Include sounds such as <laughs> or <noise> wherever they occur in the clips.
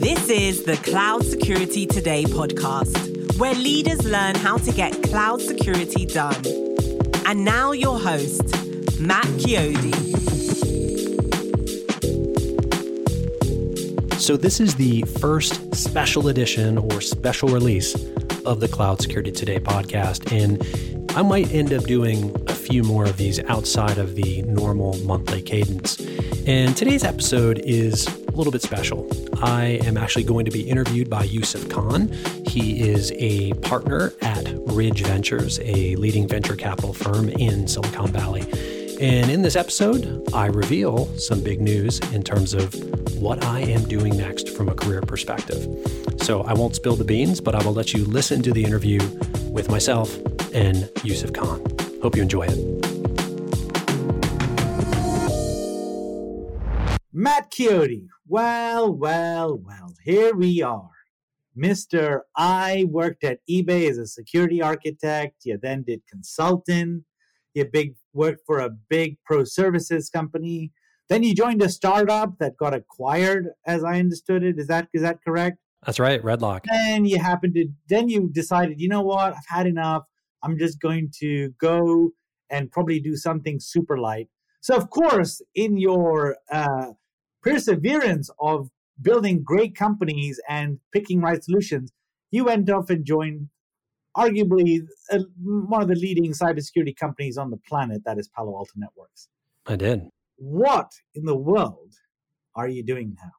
This is the Cloud Security Today podcast, where leaders learn how to get cloud security done. And now, your host, Matt Chiodi. So, this is the first special edition or special release of the Cloud Security Today podcast. And I might end up doing a few more of these outside of the normal monthly cadence. And today's episode is a little bit special. I am actually going to be interviewed by Yusuf Khan. He is a partner at Ridge Ventures, a leading venture capital firm in Silicon Valley. And in this episode, I reveal some big news in terms of what I am doing next from a career perspective. So I won't spill the beans, but I will let you listen to the interview with myself and Yusuf Khan. Hope you enjoy it. Matt Chiodi. Well, well, well, here we are. Mr. I worked at eBay as a security architect. You then did consultant. You big worked for a big pro services company. Then you joined a startup that got acquired, as I understood it. Is that is that correct? That's right, Redlock. Then you happened to then you decided, you know what, I've had enough. I'm just going to go and probably do something super light. So of course, in your uh, perseverance of building great companies and picking right solutions, you went off and joined arguably uh, one of the leading cybersecurity companies on the planet, that is Palo Alto Networks. I did. What in the world are you doing now?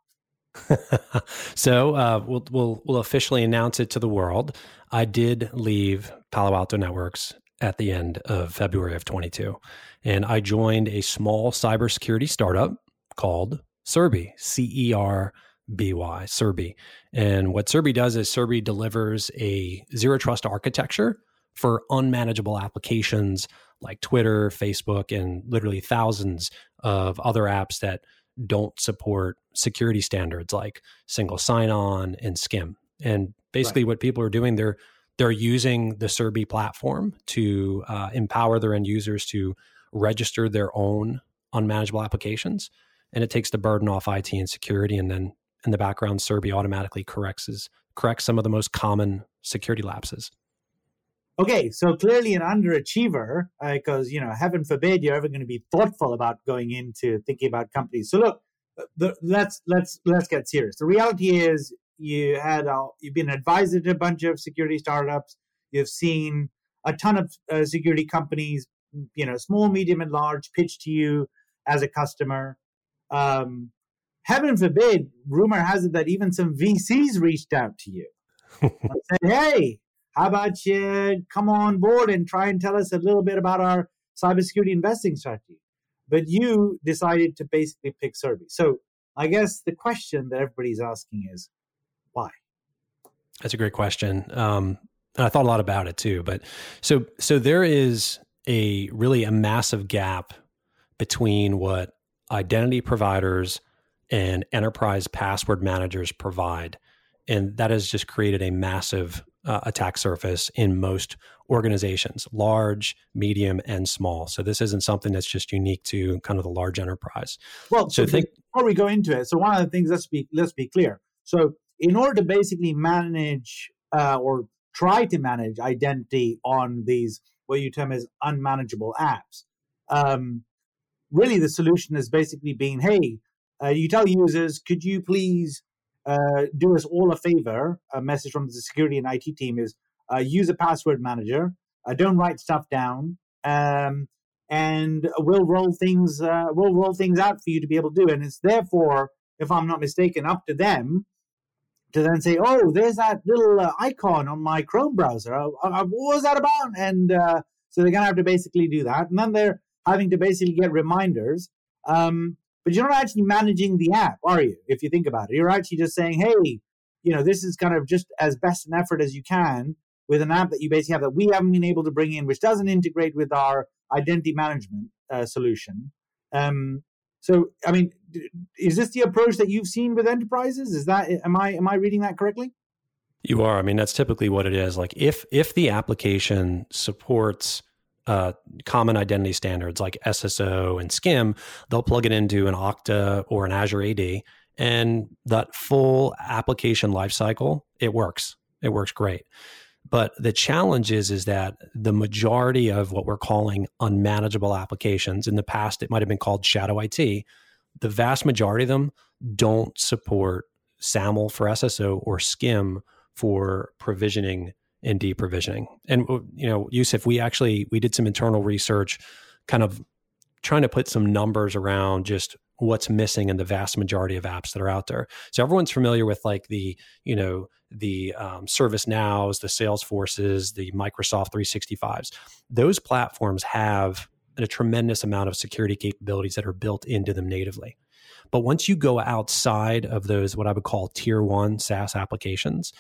<laughs> so uh, we'll, we'll we'll officially announce it to the world. I did leave Palo Alto Networks at the end of February of 22, and I joined a small cybersecurity startup called Cerby, C E R B Y, Cerby. And what Cerby does is Cerby delivers a zero trust architecture for unmanageable applications like Twitter, Facebook, and literally thousands of other apps that don't support security standards like single sign on and SCIM. And basically, right. what people are doing, they're they're using the Cerby platform to uh, empower their end users to register their own unmanageable applications and it takes the burden off IT and security. And then in the background, Cerby automatically corrects corrects some of the most common security lapses. Okay, so clearly an underachiever, because uh, you know, heaven forbid you're ever going to be thoughtful about going into thinking about companies. So look, uh, the, let's let's let's get serious. The reality is, you had a, you've been advised to a bunch of security startups. You've seen a ton of uh, security companies, you know, small, medium, and large, pitch to you as a customer. Um, heaven forbid, rumor has it that even some VCs reached out to you <laughs> and said, "Hey, how about you come on board and try and tell us a little bit about our cybersecurity investing strategy?" But you decided to basically pick Cerby. So I guess the question that everybody's asking is, why? That's a great question. Um, and I thought a lot about it too. But so so there is a really a massive gap between what identity providers and enterprise password managers provide. And that has just created a massive uh, attack surface in most organizations, large, medium, and small. So this isn't something that's just unique to kind of the large enterprise. Well, so, so think, before we go into it, so one of the things let's be let's be clear. So in order to basically manage uh, or try to manage identity on these what you term as unmanageable apps, um, really the solution has basically been hey, uh, you tell users, could you please uh, do us all a favor? A message from the security and IT team is uh, use a password manager. Uh, don't write stuff down, um, and we'll roll things. Uh, we'll roll things out for you to be able to do. And it's therefore, if I'm not mistaken, up to them to then say, "Oh, there's that little uh, icon on my Chrome browser. what was that about?" And so they're gonna have to basically do that, and then they're having to basically get reminders. Um, but you're not actually managing the app, are you? If you think about it, you're actually just saying, hey, you know, this is kind of just as best an effort as you can with an app that you basically have that we haven't been able to bring in, which doesn't integrate with our identity management uh, solution. Um, so, I mean, is this the approach that you've seen with enterprises? Is that am I am I reading that correctly? You are. I mean, that's typically what it is. Like if if the application supports uh, common identity standards like SSO and SCIM, they'll plug it into an Okta or an Azure AD, And that full application lifecycle, it works. It works great. But the challenge is, is that the majority of what we're calling unmanageable applications in the past, it might have been called shadow IT. The vast majority of them don't support SAML for SSO or SCIM for provisioning and deprovisioning. And you know, Yusuf, we actually we did some internal research, kind of trying to put some numbers around just what's missing in the vast majority of apps that are out there. So everyone's familiar with like the, you know, the um, ServiceNows, the Salesforces, the Microsoft 365s. Those platforms have a tremendous amount of security capabilities that are built into them natively. But once you go outside of those, what I would call tier one SaaS applications,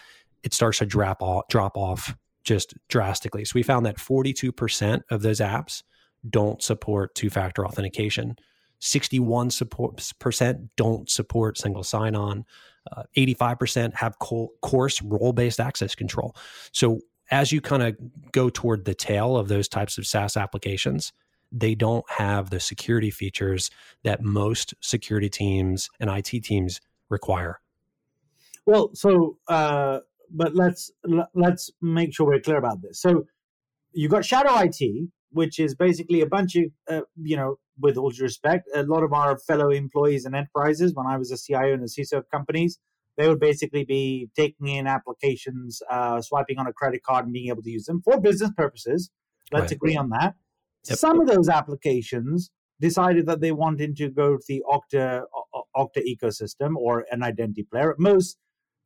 it starts to drop off, drop off just drastically. So we found that 42% of those apps don't support two factor authentication. 61 support, percent don't support single sign on. Uh, 85% have co- coarse role based access control. So as you kind of go toward the tail of those types of SaaS applications, they don't have the security features that most security teams and IT teams require. Well, so uh, but let's let's make sure we're clear about this. So you got shadow IT, which is basically a bunch of uh, you know with all due respect, a lot of our fellow employees and enterprises, when I was a CIO in a CISO of companies, they would basically be taking in applications, uh, swiping on a credit card and being able to use them for business purposes. Let's right. agree on that. Yep. Some of those applications decided that they wanted to go to the Okta, Okta ecosystem or an identity player. At most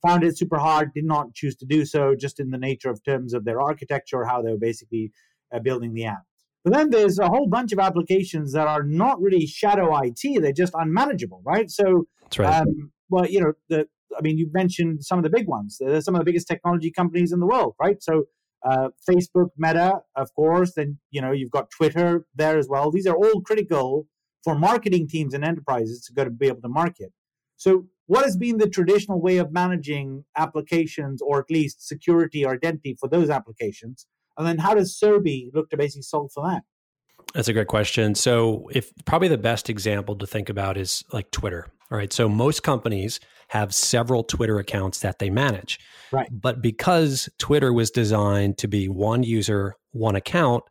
found it super hard, did not choose to do so, just in the nature of terms of their architecture, how they were basically uh, building the app. But then there's a whole bunch of applications that are not really shadow IT; they're just unmanageable, right? So, that's right. Um, well, you know, the I mean, you mentioned some of the big ones. They're some of the biggest technology companies in the world, right? So, uh, Facebook, Meta, of course. Then you know you've got Twitter there as well. These are all critical for marketing teams and enterprises to go to be able to market. So, what has been the traditional way of managing applications, or at least security or identity for those applications? And then how does Cerby look to basically solve for that? That's a great question. So, if probably the best example to think about is like Twitter. All right. So, most companies have several Twitter accounts that they manage. Right. But because Twitter was designed to be one user, one account,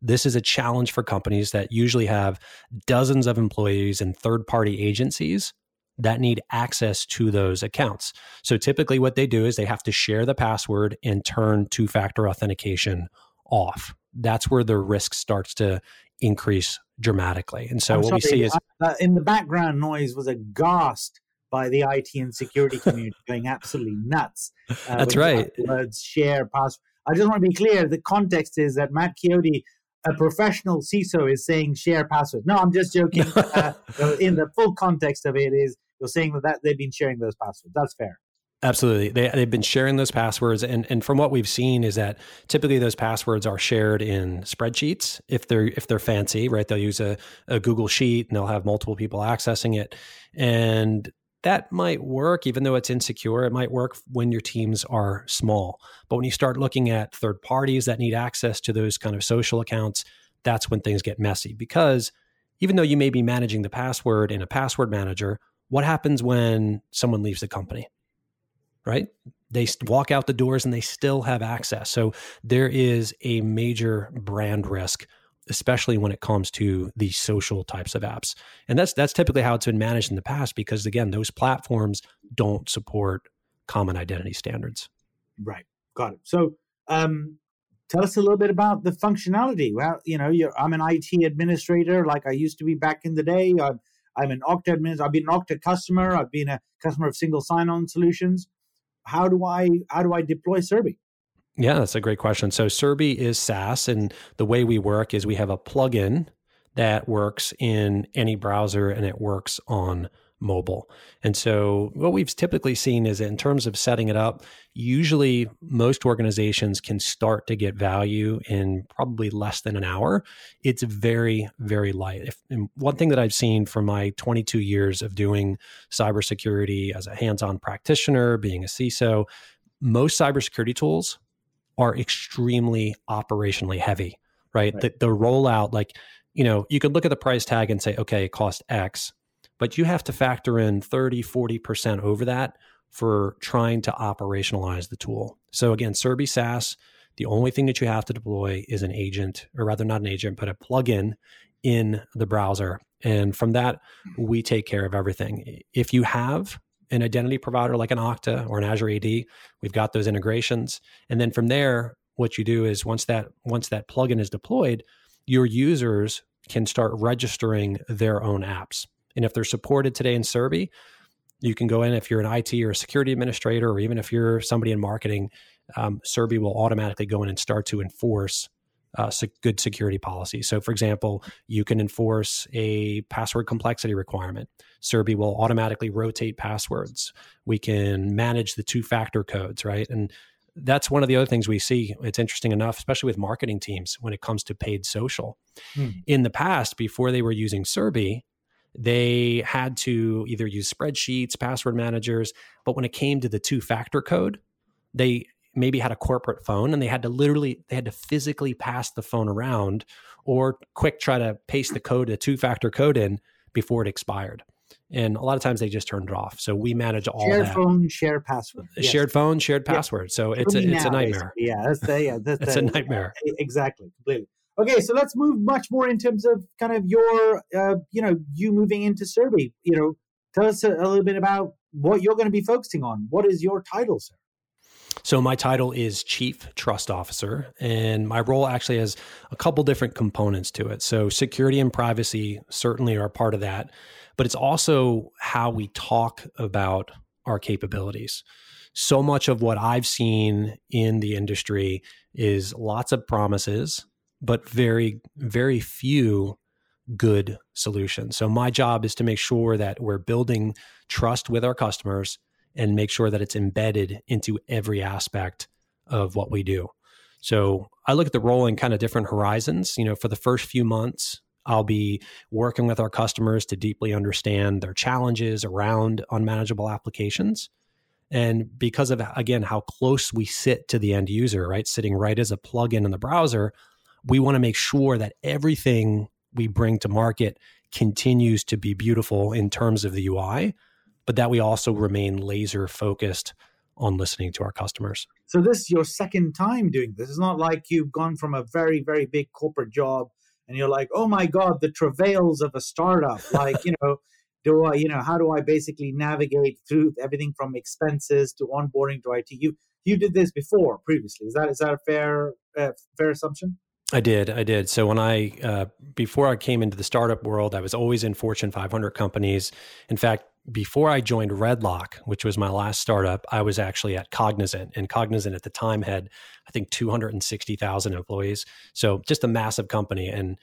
this is a challenge for companies that usually have dozens of employees and third party agencies that need access to those accounts. So typically, what they do is they have to share the password and turn two factor authentication off. That's where the risk starts to increase dramatically. And so, I'm what sorry, we see is uh, in the background noise was aghast by the IT and security community <laughs> going absolutely nuts. Uh, That's right. Words, share, password. I just want to be clear. The context is that Matt Chiodi a professional CISO is saying share password. No, I'm just joking. <laughs> uh, in the full context of it is you're saying that, that they've been sharing those passwords. That's fair. Absolutely. They, they've been sharing those passwords. And, and from what we've seen is that typically those passwords are shared in spreadsheets. If they're, if they're fancy, right, they'll use a, a Google sheet and they'll have multiple people accessing it. And that might work, even though it's insecure. It might work when your teams are small. But when you start looking at third parties that need access to those kind of social accounts, that's when things get messy because even though you may be managing the password in a password manager, what happens when someone leaves the company? Right? They walk out the doors and they still have access. So there is a major brand risk, especially when it comes to these social types of apps. And that's that's typically how it's been managed in the past because again, those platforms don't support common identity standards. Right. Got it. So um, tell us a little bit about the functionality. Well, you know, I'm an IT administrator like I used to be back in the day. I'm I'm an Okta administrator. I've been an Okta customer. I've been a customer of single sign-on solutions. How do I how do I deploy Cerby? Yeah, that's a great question. So Cerby is SaaS, and the way we work is we have a plugin that works in any browser and it works on mobile. And so, what we've typically seen is in terms of setting it up, usually most organizations can start to get value in probably less than an hour. It's very, very light. If, one thing that I've seen from my 22 years of doing cybersecurity as a hands on practitioner, being a CISO, most cybersecurity tools are extremely operationally heavy, right? right. The, the rollout, like, you know, you could look at the price tag and say, okay, it cost X but you have to factor in 30, 40% over that for trying to operationalize the tool. So again, Cerby SaaS, the only thing that you have to deploy is an agent, or rather not an agent, but a plugin in the browser. And from that, we take care of everything. If you have an identity provider like an Okta or an Azure AD, we've got those integrations. And then from there, what you do is once that once that plugin is deployed, your users can start registering their own apps. And if they're supported today in Cerby, you can go in if you're an IT or a security administrator, or even if you're somebody in marketing, um, Cerby will automatically go in and start to enforce uh, good security policy. So, for example, you can enforce a password complexity requirement. Cerby will automatically rotate passwords. We can manage the two factor codes, right? And that's one of the other things we see. It's interesting enough, especially with marketing teams when it comes to paid social. Hmm. In the past, before they were using Cerby, they had to either use spreadsheets, password managers, but when it came to the two factor code, they maybe had a corporate phone and they had to literally they had to physically pass the phone around or quick try to paste the code a two factor code in before it expired. And a lot of times they just turned it off. So we manage all shared that. phone shared password. Uh, yes. shared phone shared password. So it's a, it's now, a nightmare. basically. yeah that's the, yeah that's, a <laughs> nightmare. exactly completely okay so let's move much more in terms of kind of your uh, you know you moving into Cerby you know tell us a, a little bit about what you're going to be focusing on what is your title sir so my title is Chief Trust Officer, and my role actually has a couple different components to it. So security and privacy certainly are part of that, but it's also how we talk about our capabilities. So much of what I've seen in the industry is lots of promises, but very, very few good solutions. So my job is to make sure that we're building trust with our customers and make sure that it's embedded into every aspect of what we do. So I look at the role in kind of different horizons. You know, for the first few months, I'll be working with our customers to deeply understand their challenges around unmanageable applications. And because of, again, how close we sit to the end user, right? Sitting right as a plugin in the browser, we want to make sure that everything we bring to market continues to be beautiful in terms of the UI but that we also remain laser focused on listening to our customers. So this is your second time doing this. It's not like you've gone from a very, very big corporate job and you're like, oh my God, the travails of a startup. <laughs> Like, you know, do I, you know, how do I basically navigate through everything from expenses to onboarding to IT? You you did this before previously. Is that is that a fair uh, fair assumption? I did. I did. So when I, uh, before I came into the startup world, I was always in Fortune 500 companies. In fact, before I joined Redlock, which was my last startup, I was actually at Cognizant, and Cognizant at the time had, I think, 260,000 employees. So just a massive company. And,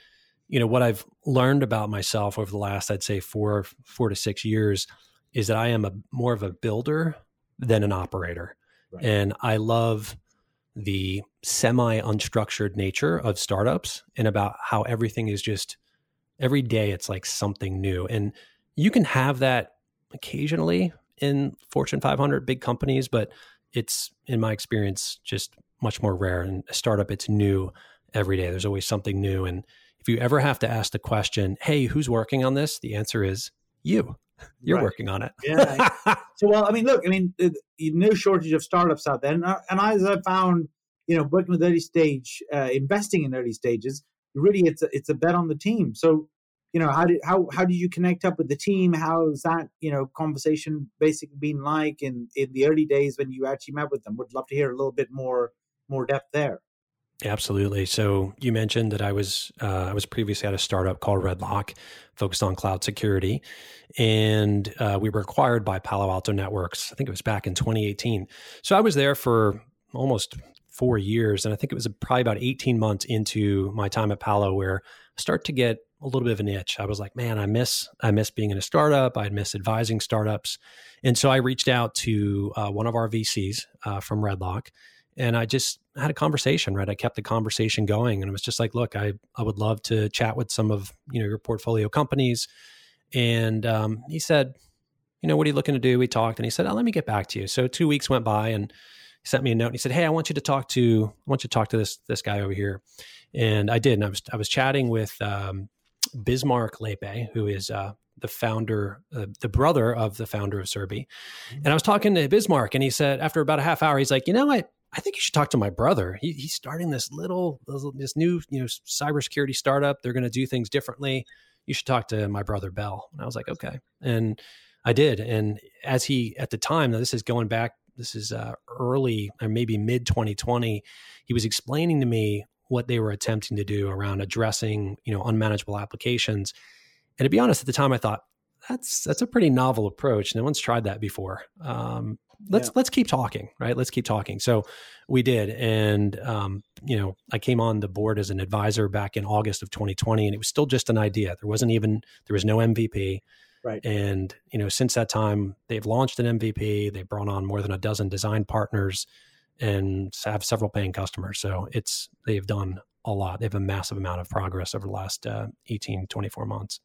you know, what I've learned about myself over the last, I'd say, four, four to six years is that I am a more of a builder than an operator. Right. And I love the semi unstructured nature of startups and about how everything is just every day it's like something new. And you can have that occasionally in Fortune 500 big companies, but it's in my experience just much more rare. And a startup, it's new every day. There's always something new. And if you ever have to ask the question, "Hey, who's working on this?" the answer is you. You're right. working on it. yeah. <laughs> So, well, I mean, look, I mean, no shortage of startups out there, and, uh, and as I found, you know, working with early stage, uh, investing in early stages, really, it's a, it's a bet on the team. So, you know how did how how did you connect up with the team? How's that you know conversation basically been like in in the early days when you actually met with them? Would love to hear a little bit more more depth there Absolutely. So you mentioned that I was uh, I was previously at a startup called Redlock, focused on cloud security, and uh, we were acquired by Palo Alto Networks. I think it was back in 2018. So I was there for almost four years, and I think it was probably about 18 months into my time at Palo where I start to get a little bit of an itch. I was like, man, I miss I miss being in a startup. I miss advising startups, and so I reached out to uh, one of our VCs uh, from Redlock, and I just had a conversation. Right, I kept the conversation going, and it was just like, look, I I would love to chat with some of you know your portfolio companies, and um, he said, you know, what are you looking to do? We talked, and he said, oh, let me get back to you. So two weeks went by, and he sent me a note, and he said, hey, I want you to talk to I want you to talk to this this guy over here. And I did, and I was I was chatting with um, Bismarck Lepe, who is uh, the founder, uh, the brother of the founder of Cerby. And I was talking to Bismarck, and he said, after about a half hour, he's like, you know what? I think you should talk to my brother. He, he's starting this little, this new, you know, cybersecurity startup. They're going to do things differently. You should talk to my brother Bell. And I was like, okay. And I did. And as he, at the time, now this is going back, this is uh, early or maybe mid 2020, he was explaining to me what they were attempting to do around addressing, you know, unmanageable applications. And to be honest, at the time, I thought that's that's a pretty novel approach. No one's tried that before. Um, let's yeah. let's keep talking, right? Let's keep talking. So we did, and um, you know, I came on the board as an advisor back in August of 2020, and it was still just an idea. There wasn't even there was no MVP. Right. And you know, since that time, they've launched an MVP. They've brought on more than a dozen design partners and have several paying customers. So it's they've done a lot. They have a massive amount of progress over the last uh, 18, 24 months.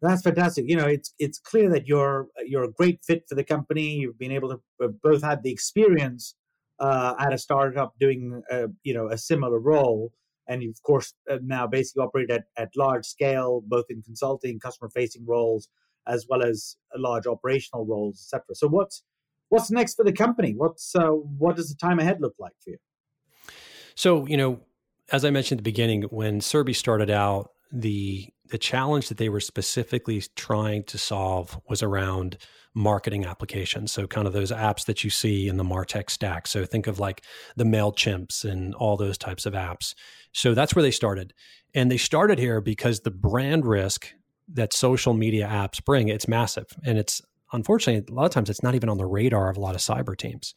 That's fantastic. You know, it's it's clear that you're you're a great fit for the company. You've been able to uh, both had the experience uh, at a startup doing uh, you know a similar role, and you of course uh, now basically operate at, at large scale, both in consulting, customer facing roles, as well as large operational roles, etc. So what's what's next for the company? What's what does the time ahead look like for you? So you know, as I mentioned at the beginning, when Cerby started out, the the challenge that they were specifically trying to solve was around marketing applications. So kind of those apps that you see in the Martech stack. So think of like the MailChimps and all those types of apps. So that's where they started. And they started here because the brand risk that social media apps bring, it's massive. And it's unfortunately, a lot of times it's not even on the radar of a lot of cyber teams.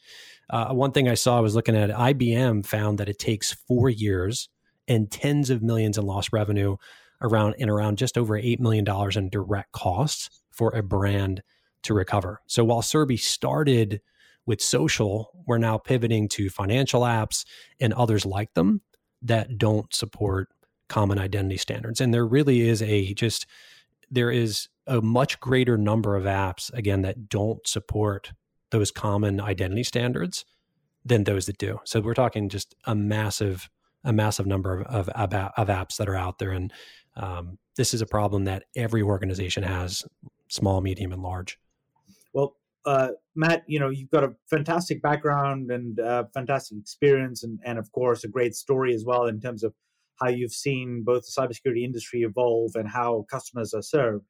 Uh, one thing I saw, I was looking at IBM found that it takes four years and tens of millions in lost revenue around and around just over $8 million in direct costs for a brand to recover. So while Cerby started with social, we're now pivoting to financial apps and others like them that don't support common identity standards. And there really is a just there is a much greater number of apps again that don't support those common identity standards than those that do. So we're talking just a massive a massive number of of, of apps that are out there, and um, this is a problem that every organization has, small, medium, and large. Well, uh, Matt, you know you've got a fantastic background and uh, fantastic experience, and and of course a great story as well in terms of how you've seen both the cybersecurity industry evolve and how customers are served.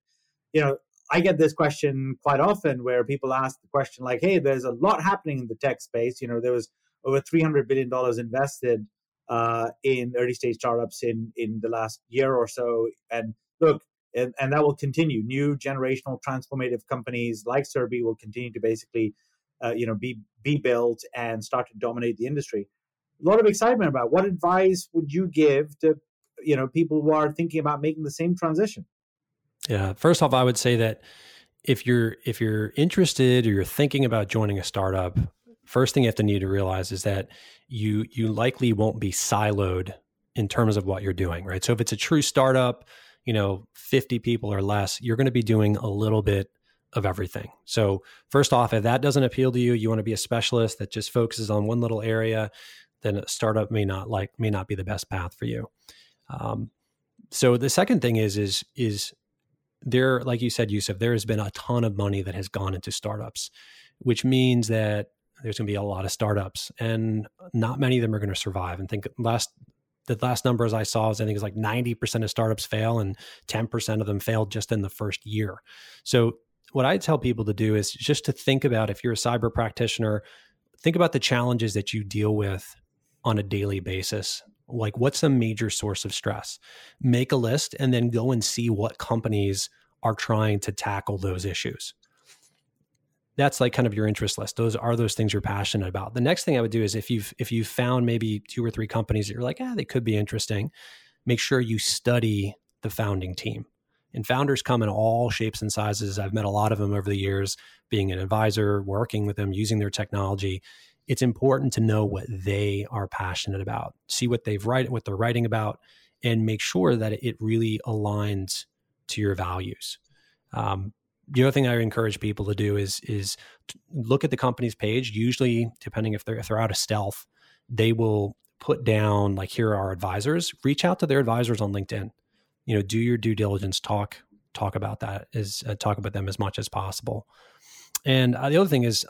You know, I get this question quite often where people ask the question like, "Hey, there's a lot happening in the tech space. You know, there was over 300 billion dollars invested uh, in early stage startups in in the last year or so, and look." And, and that will continue. New generational transformative companies like Cerby will continue to basically, uh, you know, be be built and start to dominate the industry a lot of excitement about. What advice would you give to you know people who are thinking about making the same transition? Yeah, first off, I would say that if you're if you're interested or you're thinking about joining a startup, first thing you have to need to realize is that you you likely won't be siloed in terms of what you're doing, right? So if it's a true startup, you know, 50 people or less, you're going to be doing a little bit of everything. So, first off, if that doesn't appeal to you, you want to be a specialist that just focuses on one little area, then a startup may not like may not be the best path for you. Um, so the second thing is is is there, like you said, Yusuf, there has been a ton of money that has gone into startups, which means that there's going to be a lot of startups, and not many of them are going to survive. And think last the last numbers I saw is I think it's like 90% of startups fail and 10% of them failed just in the first year. So what I tell people to do is just to think about if you're a cyber practitioner, think about the challenges that you deal with on a daily basis like what's a major source of stress make a list and then go and see what companies are trying to tackle those issues that's like kind of your interest list. Those are those things you're passionate about. The next thing i would do is if you've if you've found maybe two or three companies that you're like ah they could be interesting make sure you study the founding team. And founders come in all shapes and sizes. I've met a lot of them over the years being an advisor working with them using their technology. It's important to know what they are passionate about, see what they've write, what they're writing about, and make sure that it really aligns to your values. Um, the other thing I encourage people to do is is look at the company's page. Usually, depending if they're if they're out of stealth, they will put down like here are our advisors. Reach out to their advisors on LinkedIn. You know, do your due diligence. Talk talk about that is uh, talk about them as much as possible. And uh, the other thing is,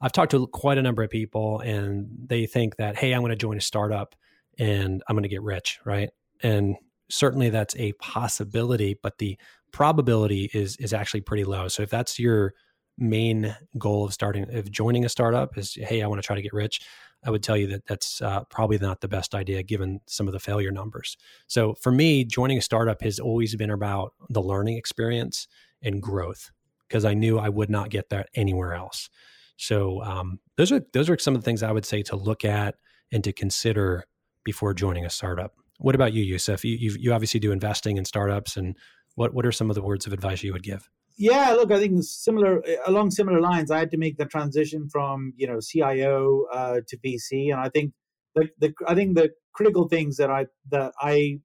I've talked to quite a number of people, and they think that, hey, I'm going to join a startup and I'm going to get rich, right? And certainly that's a possibility, but the probability is is actually pretty low. So if that's your main goal of starting of joining a startup is hey i want to try to get rich i would tell you that that's uh, probably not the best idea given some of the failure numbers. So for me joining a startup has always been about the learning experience and growth because i knew i would not get that anywhere else. So um, those are those are some of the things i would say to look at and to consider before joining a startup. What about you yusuf you, you, you obviously do investing in startups and what, what are some of the words of advice you would give yeah, look, I think similar along similar lines. I had to make the transition from you know CIO uh, to VC, and I think the, the I think the critical things that I that I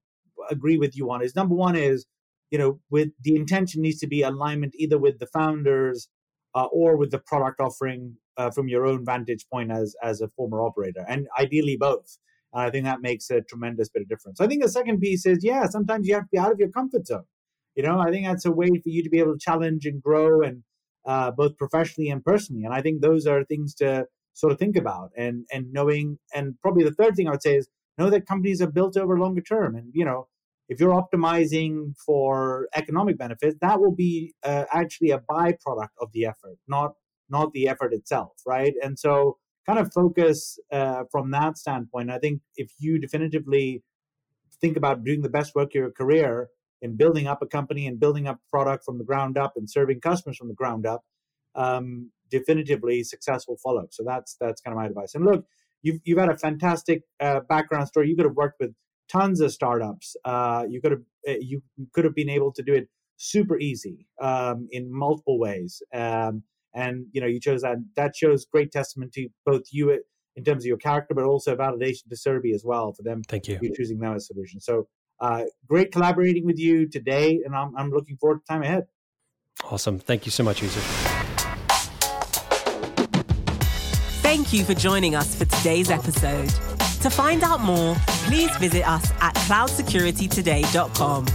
agree with you on is number one is you know with the intention needs to be alignment either with the founders uh, or with the product offering uh, from your own vantage point as as a former operator, and ideally both. I think that makes a tremendous bit of difference. I think the second piece is yeah, sometimes you have to be out of your comfort zone. You know, I think that's a way for you to be able to challenge and grow and uh, both professionally and personally. And I think those are things to sort of think about and and knowing. And probably the third thing I would say is know that companies are built over longer term. And you know, if you're optimizing for economic benefits, that will be uh, actually a byproduct of the effort, not not the effort itself, right? And so, kind of focus uh, from that standpoint. I think if you definitively think about doing the best work of your career in building up a company and building up product from the ground up and serving customers from the ground up, um, definitively success will follow. So that's that's kind of my advice. And look, you've you've had a fantastic uh, background story. You could have worked with tons of startups. Uh, you could have uh, you could have been able to do it super easy um, in multiple ways. Um, and you know you chose that. That shows great testament to both you in terms of your character, but also validation to Cerby as well for them. Thank you. you choosing them as a solution. So uh, great collaborating with you today, and I'm, I'm looking forward to time ahead. Awesome. Thank you so much, Yusuf. Thank you for joining us for today's episode. To find out more, please visit us at cloudsecuritytoday.com